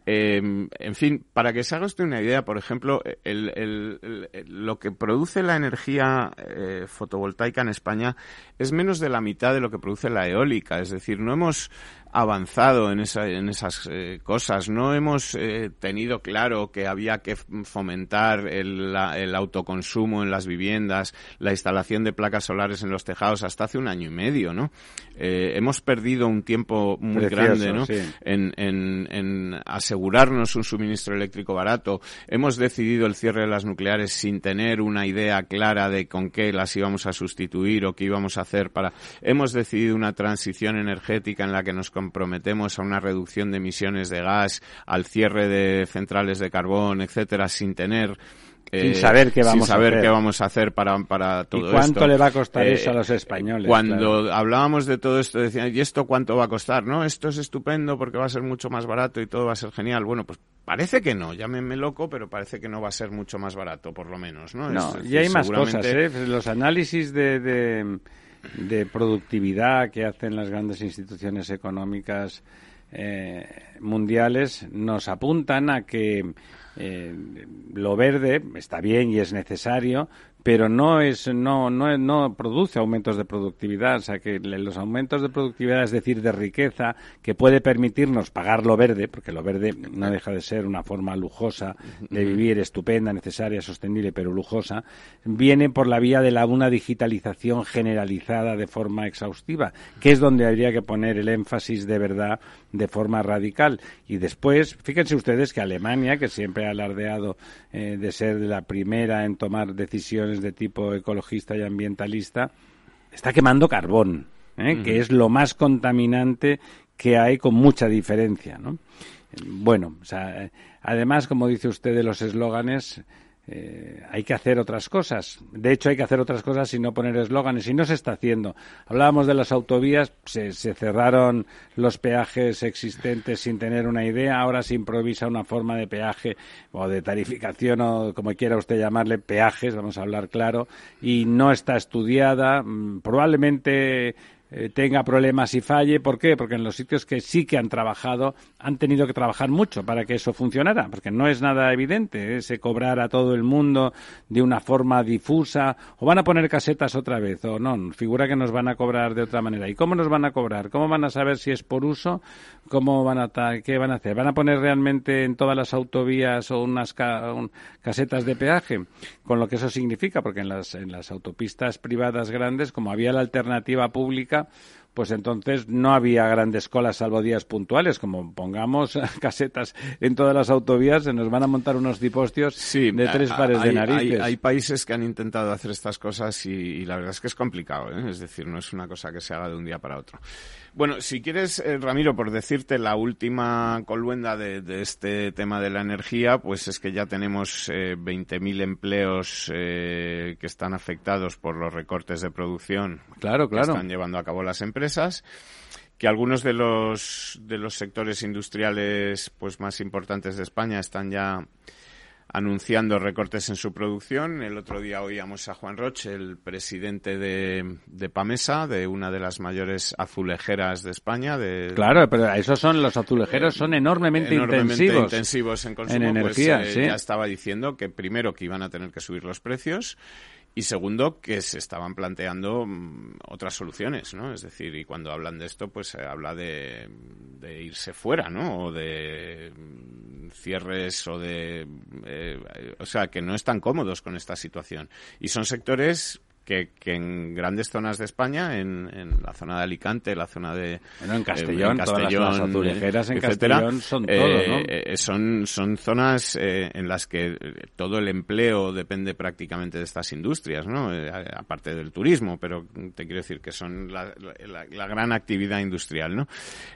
Eh, en fin, para que se haga usted una idea, por ejemplo, lo que produce la energía eh, fotovoltaica en España es menos de la mitad de lo que produce la eólica. Es decir, no hemos avanzado en, esa, en esas eh, cosas. No hemos eh, tenido claro que había que fomentar el, el, autoconsumo en las viviendas, la instalación de placas solares en los tejados hasta hace un año y medio, ¿no? Eh, hemos perdido un tiempo muy grande, ¿no? En, en, en, asegurarnos un suministro eléctrico barato. Hemos decidido el cierre de las nucleares sin tener una idea clara de con qué las íbamos a sustituir o qué íbamos a hacer para. Hemos decidido una transición energética en la que nos comprometemos a una reducción de emisiones de gas, al cierre de centrales de carbón, etcétera, sin tener sin saber qué vamos saber a hacer. qué vamos a hacer para, para todo esto. ¿Y cuánto le va a costar eh, eso a los españoles? Cuando hablábamos de todo esto, decían, ¿y esto cuánto va a costar? No, esto es estupendo porque va a ser mucho más barato y todo va a ser genial. Bueno, pues parece que no, llámenme loco, pero parece que no va a ser mucho más barato, por lo menos, ¿no? No, y hay más cosas, ¿eh? Los análisis de, de, de productividad que hacen las grandes instituciones económicas eh, mundiales nos apuntan a que eh, lo verde está bien y es necesario, pero no es no no no produce aumentos de productividad, o sea que los aumentos de productividad, es decir, de riqueza que puede permitirnos pagar lo verde, porque lo verde no deja de ser una forma lujosa de vivir, estupenda, necesaria, sostenible, pero lujosa, viene por la vía de la una digitalización generalizada de forma exhaustiva, que es donde habría que poner el énfasis de verdad de forma radical. Y después, fíjense ustedes que Alemania, que siempre ha alardeado eh, de ser la primera en tomar decisiones de tipo ecologista y ambientalista, está quemando carbón, ¿eh? que es lo más contaminante que hay con mucha diferencia, ¿no? Bueno, o sea, además, como dice usted de los eslóganes, eh, hay que hacer otras cosas. De hecho, hay que hacer otras cosas y no poner eslóganes. Y no se está haciendo. Hablábamos de las autovías, se, cerraron los peajes existentes sin tener una idea. Ahora se improvisa una forma de peaje o de tarificación o como quiera usted llamarle, peajes, vamos a hablar claro, y no está estudiada. Mm, probablemente eh, tenga problemas y falle. ¿Por qué? Porque en los sitios que sí que han trabajado han tenido que trabajar mucho para que eso funcionara, porque no es nada evidente ese ¿eh? cobrar a todo el mundo de una forma difusa, o van a poner casetas otra vez, o no, figura que nos van a cobrar de otra manera. ¿Y cómo nos van a cobrar? ¿Cómo van a saber si es por uso? ¿Cómo van a qué van a hacer? ¿Van a poner realmente en todas las autovías o unas casetas de peaje? Con lo que eso significa, porque en las, en las autopistas privadas grandes, como había la alternativa pública, yeah pues entonces no había grandes colas salvo días puntuales. Como pongamos casetas en todas las autovías, se nos van a montar unos dipostios de tres pares de narices. Hay, países que han intentado hacer estas cosas y, la verdad es que es complicado. ¿eh? Es decir, no es una cosa que se haga de un día para otro. Bueno, si quieres, eh, Ramiro, por decirte la última coluenda de, este tema de la energía, pues es que ya tenemos eh, 20.000 empleos eh, que están afectados por los recortes de producción claro, claro. que están llevando a cabo las empresas que algunos de los de los sectores industriales pues más importantes de España están ya anunciando recortes en su producción. El otro día oíamos a Juan Roche, el presidente de, de, Pamesa, de una de las mayores azulejeras de España. De, claro, pero esos son los azulejeros, son enormemente, intensivos, en consumo. En pues, energía, eh, Ya estaba diciendo que primero que iban a tener que subir los precios y segundo, que se estaban planteando mm, otras soluciones, ¿no? Es decir, y cuando hablan de esto, pues se habla de, de irse fuera, ¿no? O de mm, cierres o de... Eh, o sea, que no están cómodos con esta situación. Y son sectores que, en grandes zonas de España, en, la zona de Alicante, la zona de... Bueno, en Castellón, todas las azulejeras en Castellón son todo, ¿no? Eh, eh, son, son zonas eh, en las que todo el empleo depende prácticamente de estas industrias, ¿no? aparte del turismo, pero te quiero decir que son la, la gran actividad industrial, ¿no?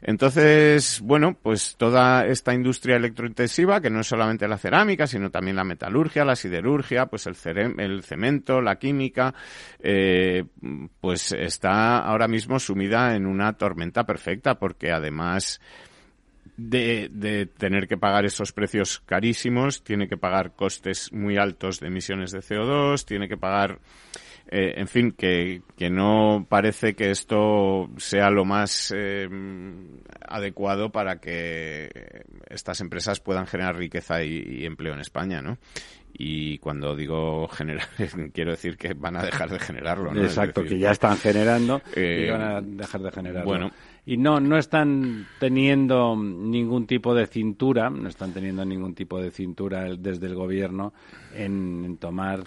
Entonces, bueno, pues toda esta industria electrointensiva, que no es solamente la cerámica, sino también la metalurgia, la siderurgia, pues el, el cemento, la química, eh, pues está ahora mismo sumida en una tormenta perfecta porque además de, de, tener que pagar esos precios carísimos, tiene que pagar costes muy altos de emisiones de CO2, tiene que pagar, eh, en fin, que, que, no parece que esto sea lo más eh, adecuado para que estas empresas puedan generar riqueza y, y empleo en España, ¿no? y cuando digo generar quiero decir que van a dejar de generarlo ¿no? exacto que ya están generando y eh, van a dejar de generarlo bueno y no no están teniendo ningún tipo de cintura no están teniendo ningún tipo de cintura desde el gobierno en tomar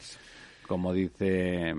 como dice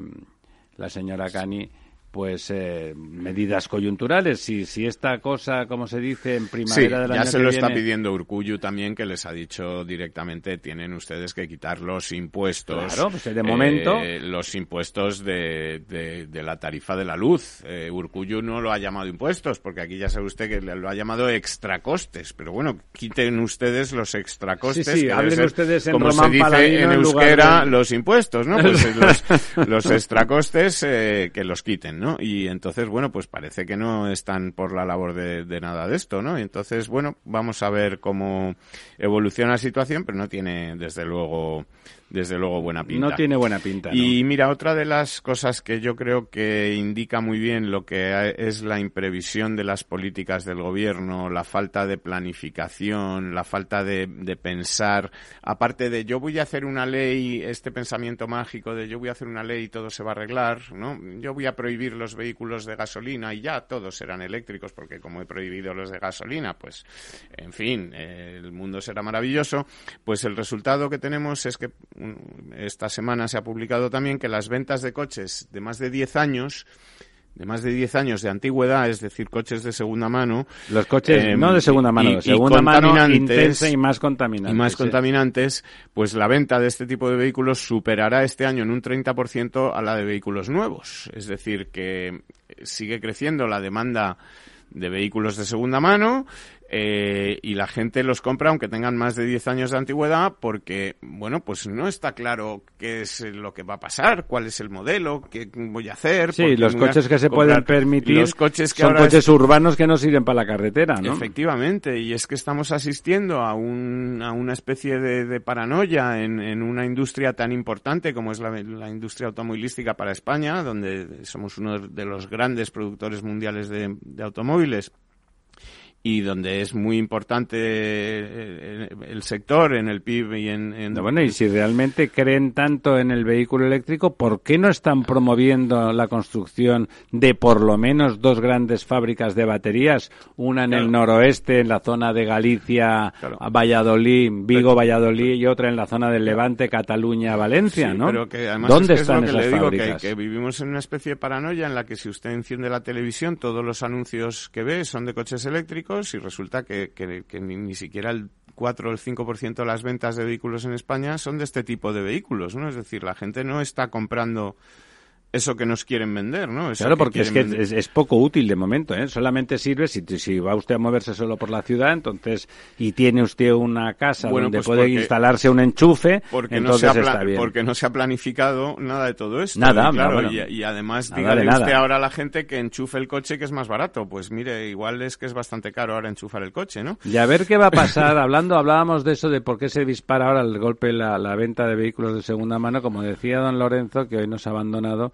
la señora Cani pues eh, medidas coyunturales. Si, si esta cosa, como se dice, en primavera del año ya se lo está pidiendo Urcuyu también, que les ha dicho directamente, tienen ustedes que quitar los impuestos. Claro, pues de momento. Eh, los impuestos de, de, la tarifa de la luz. Eh, Urcuyu no lo ha llamado impuestos, porque aquí ya sabe usted que lo ha llamado extracostes. Pero bueno, quiten ustedes los extracostes. Sí, sí, hablen ustedes en como se dice en euskera, los impuestos, ¿no? Pues los, los extracostes eh, que los quiten, ¿no? Y entonces, bueno, pues parece que no están por la labor de, de nada de esto, ¿no? Y entonces, bueno, vamos a ver cómo evoluciona la situación, pero no tiene, desde luego, desde luego buena pinta. No tiene buena pinta. Y mira, otra de las cosas que yo creo que indica muy bien lo que es la imprevisión de las políticas del gobierno, la falta de planificación, la falta de, de pensar, aparte de yo voy a hacer una ley, este pensamiento mágico de yo voy a hacer una ley y todo se va a arreglar, ¿no? Yo voy a prohibir los vehículos de gasolina y ya todos serán eléctricos porque como he prohibido los de gasolina, pues, en fin, el mundo será maravilloso. Pues el resultado que tenemos es que esta semana se ha publicado también que las ventas de coches de más de 10 años de más de 10 años de antigüedad, es decir, coches de segunda mano. Los coches em, no de segunda mano, de segunda mano intensa y más contaminantes. Y más contaminantes, pues la venta de este tipo de vehículos superará este año en un 30% a la de vehículos nuevos. Es decir, que sigue creciendo la demanda de vehículos de segunda mano Eh, y la gente los compra aunque tengan más de 10 años de antigüedad porque, bueno, pues no está claro qué es lo que va a pasar, cuál es el modelo, qué voy a hacer. Sí, los coches que se pueden permitir los coches que son coches urbanos que no sirven para la carretera, ¿no? Efectivamente, y es que estamos asistiendo a, un, a una especie de, paranoia en, en, una industria tan importante como es la, la industria automovilística para España, donde somos uno de los grandes productores mundiales de, de automóviles y donde es muy importante eh, el sector en el PIB y en, bueno y si realmente creen tanto en el vehículo eléctrico por qué no están promoviendo la construcción de por lo menos dos grandes fábricas de baterías una en el noroeste en la zona de Galicia Valladolid Vigo Valladolid y otra en la zona del Levante Cataluña Valencia no pero que además dónde están esas fábricas que, que vivimos en una especie de paranoia en la que si usted enciende la televisión todos los anuncios que ve son de coches eléctricos y resulta que, ni, siquiera el 4 o el 5% de las ventas de vehículos en España son de este tipo de vehículos, ¿no? Es decir, la gente no está comprando eso que nos quieren vender, ¿no? claro, porque es que es, poco útil de momento, ¿eh? Solamente sirve si, si va usted a moverse solo por la ciudad, entonces, y tiene usted una casa donde pues puede instalarse un enchufe, porque entonces no se ha está bien. Porque no se ha planificado nada de todo esto. Nada, y, claro, y, además, dígale usted ahora a la gente que enchufe el coche que es más barato. Pues mire, igual es que es bastante caro ahora enchufar el coche, ¿no? Y a ver qué va a pasar. Hablando, hablábamos de eso, de por qué se dispara ahora el golpe la, la venta de vehículos de segunda mano, como decía don Lorenzo, que hoy nos ha abandonado,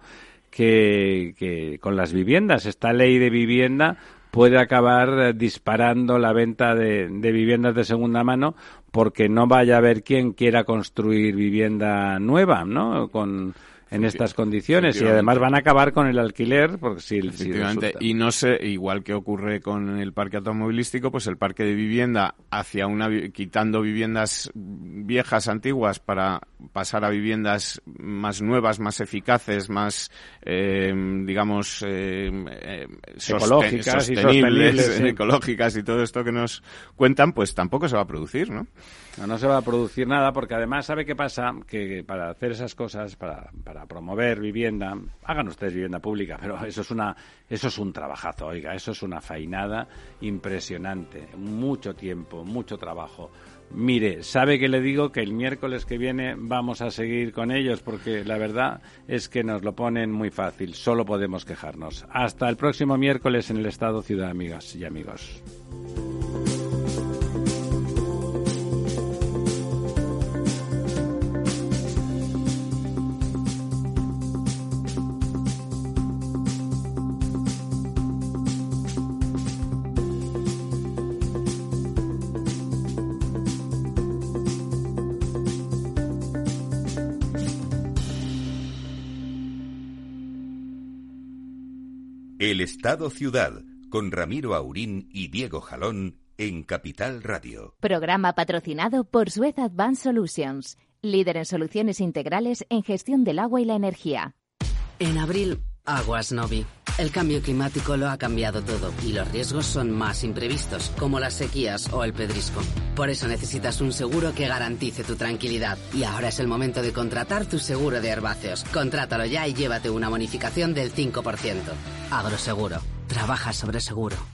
que, con las viviendas. Esta ley de vivienda puede acabar disparando la venta de, de, viviendas de segunda mano porque no vaya a haber quien quiera construir vivienda nueva, ¿no? Con, en estas condiciones y además van a acabar con el alquiler porque si, Efectivamente. y no sé igual que ocurre con el parque automovilístico pues el parque de vivienda hacia una quitando viviendas viejas antiguas para pasar a viviendas más nuevas más eficaces más eh, digamos eh, eh, ecológicas sostenibles y ecológicas y todo esto que nos cuentan pues tampoco se va a producir no no, no se va a producir nada porque además, ¿sabe qué pasa? Que para hacer esas cosas, para, para promover vivienda, hagan ustedes vivienda pública, pero eso es, una, eso es un trabajazo, oiga, eso es una fainada impresionante. Mucho tiempo, mucho trabajo. Mire, sabe que le digo que el miércoles que viene vamos a seguir con ellos porque la verdad es que nos lo ponen muy fácil, solo podemos quejarnos. Hasta el próximo miércoles en el Estado Ciudad, amigas y amigos. El Estado Ciudad, con Ramiro Aurín y Diego Jalón en Capital Radio. Programa patrocinado por Suez Advanced Solutions, líder en soluciones integrales en gestión del agua y la energía. En abril, Aguas Novi. El cambio climático lo ha cambiado todo y los riesgos son más imprevistos, como las sequías o el pedrisco. Por eso necesitas un seguro que garantice tu tranquilidad. Y ahora es el momento de contratar tu seguro de herbáceos. Contrátalo ya y llévate una bonificación del 5%. Agroseguro. Trabaja sobre seguro.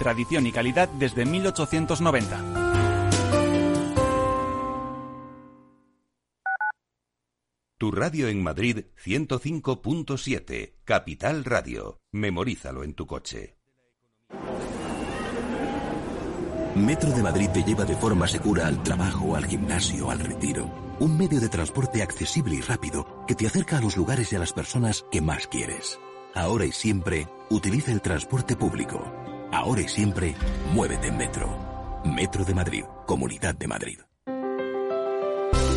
tradición y calidad desde 1890. Tu radio en Madrid 105.7, Capital Radio. Memorízalo en tu coche. Metro de Madrid te lleva de forma segura al trabajo, al gimnasio, al retiro. Un medio de transporte accesible y rápido que te acerca a los lugares y a las personas que más quieres. Ahora y siempre, utiliza el transporte público. Ahora y siempre, muévete en Metro. Metro de Madrid, Comunidad de Madrid.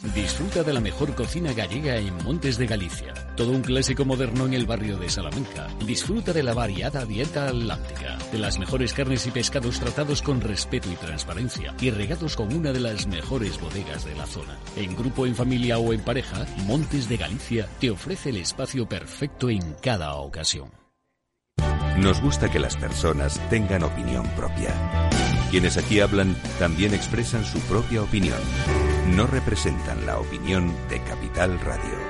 Disfruta de la mejor cocina gallega en Montes de Galicia. Todo un clásico moderno en el barrio de Salamanca. Disfruta de la variada dieta atlántica, de las mejores carnes y pescados tratados con respeto y transparencia y regados con una de las mejores bodegas de la zona. En grupo, en familia o en pareja, Montes de Galicia te ofrece el espacio perfecto en cada ocasión. Nos gusta que las personas tengan opinión propia. Quienes aquí hablan también expresan su propia opinión. No representan la opinión de Capital Radio.